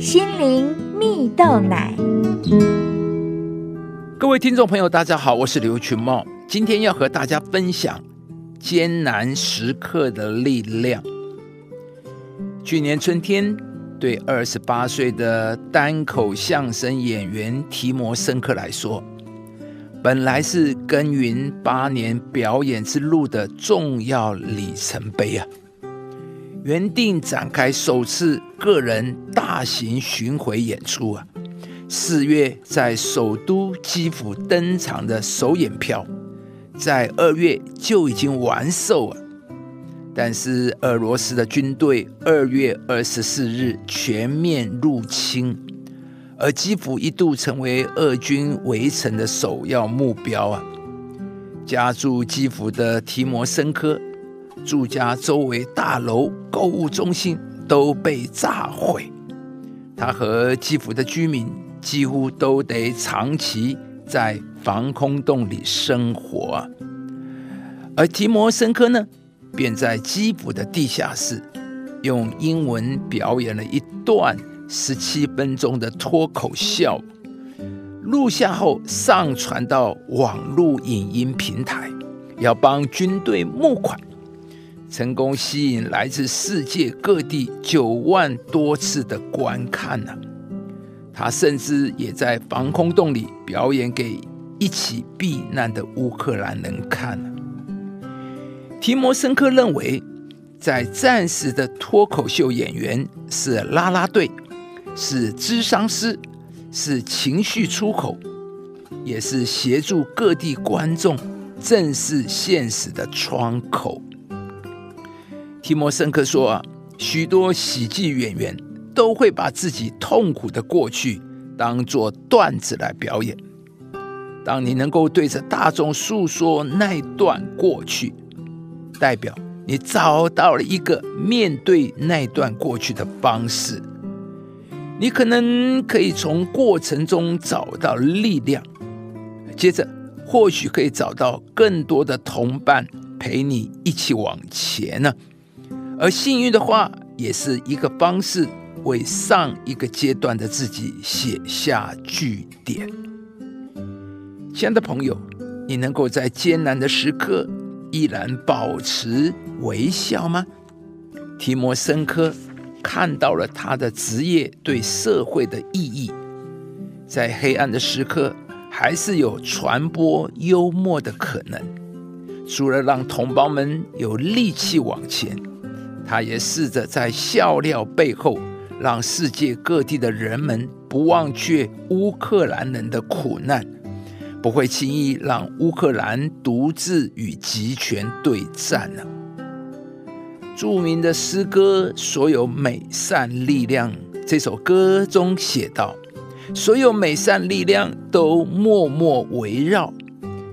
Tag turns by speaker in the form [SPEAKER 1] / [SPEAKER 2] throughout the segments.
[SPEAKER 1] 心灵蜜豆奶。
[SPEAKER 2] 各位听众朋友，大家好，我是刘群茂，今天要和大家分享艰难时刻的力量。去年春天，对二十八岁的单口相声演员提摩森克来说，本来是耕耘八年表演之路的重要里程碑啊！原定展开首次个人大型巡回演出啊，四月在首都基辅登场的首演票，在二月就已经完售了。但是俄罗斯的军队二月二十四日全面入侵，而基辅一度成为俄军围城的首要目标啊！家住基辅的提摩申科。住家周围大楼、购物中心都被炸毁，他和基辅的居民几乎都得长期在防空洞里生活。而提摩申科呢，便在基辅的地下室用英文表演了一段十七分钟的脱口秀，录下后上传到网络影音平台，要帮军队募款。成功吸引来自世界各地九万多次的观看呢。他甚至也在防空洞里表演给一起避难的乌克兰人看。提摩申科认为，在战时的脱口秀演员是拉拉队，是智商师，是情绪出口，也是协助各地观众正视现实的窗口。提摩申克说：“啊，许多喜剧演员都会把自己痛苦的过去当做段子来表演。当你能够对着大众诉说那段过去，代表你找到了一个面对那段过去的方式。你可能可以从过程中找到力量，接着或许可以找到更多的同伴陪你一起往前呢。”而幸运的话，也是一个方式，为上一个阶段的自己写下句点。亲爱的朋友，你能够在艰难的时刻依然保持微笑吗？提摩深刻看到了他的职业对社会的意义，在黑暗的时刻，还是有传播幽默的可能。除了让同胞们有力气往前。他也试着在笑料背后，让世界各地的人们不忘却乌克兰人的苦难，不会轻易让乌克兰独自与集权对战了。著名的诗歌《所有美善力量》这首歌中写道：“所有美善力量都默默围绕，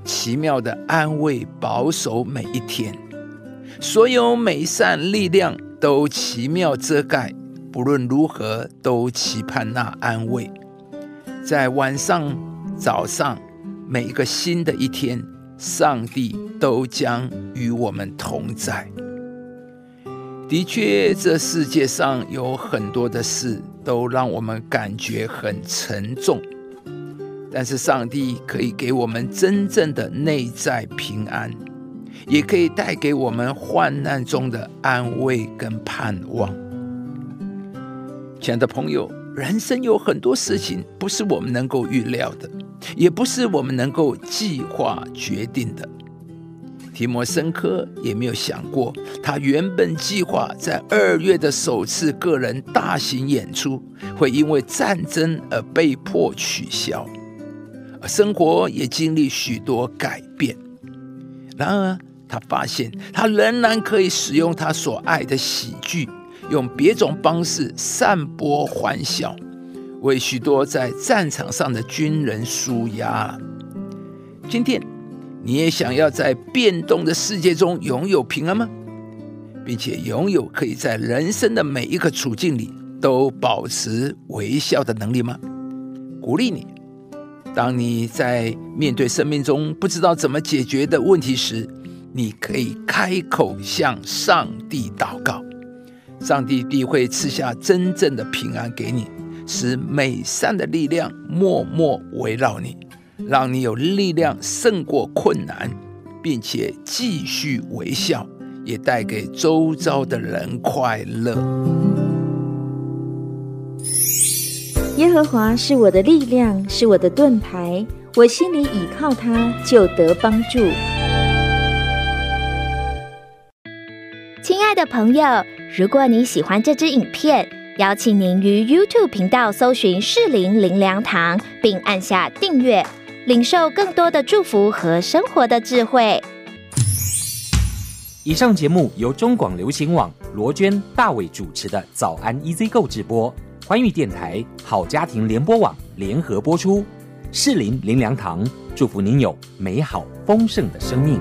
[SPEAKER 2] 奇妙的安慰保守每一天。”所有美善力量都奇妙遮盖，不论如何都期盼那安慰。在晚上、早上，每一个新的一天，上帝都将与我们同在。的确，这世界上有很多的事都让我们感觉很沉重，但是上帝可以给我们真正的内在平安。也可以带给我们患难中的安慰跟盼望。亲爱的朋友，人生有很多事情不是我们能够预料的，也不是我们能够计划决定的。提摩申科也没有想过，他原本计划在二月的首次个人大型演出会因为战争而被迫取消，生活也经历许多改变。然而，他发现，他仍然可以使用他所爱的喜剧，用别种方式散播欢笑，为许多在战场上的军人舒压。今天，你也想要在变动的世界中拥有平安吗？并且拥有可以在人生的每一个处境里都保持微笑的能力吗？鼓励你，当你在面对生命中不知道怎么解决的问题时。你可以开口向上帝祷告，上帝必会赐下真正的平安给你，使美善的力量默默围绕你，让你有力量胜过困难，并且继续微笑，也带给周遭的人快乐。
[SPEAKER 1] 耶和华是我的力量，是我的盾牌，我心里倚靠他，就得帮助。
[SPEAKER 3] 的朋友，如果你喜欢这支影片，邀请您于 YouTube 频道搜寻“适林灵粮堂”，并按下订阅，领受更多的祝福和生活的智慧。
[SPEAKER 4] 以上节目由中广流行网罗娟、大伟主持的《早安 EZ 购》直播，欢愉电台、好家庭联播网联合播出。适林灵粮堂祝福您有美好丰盛的生命。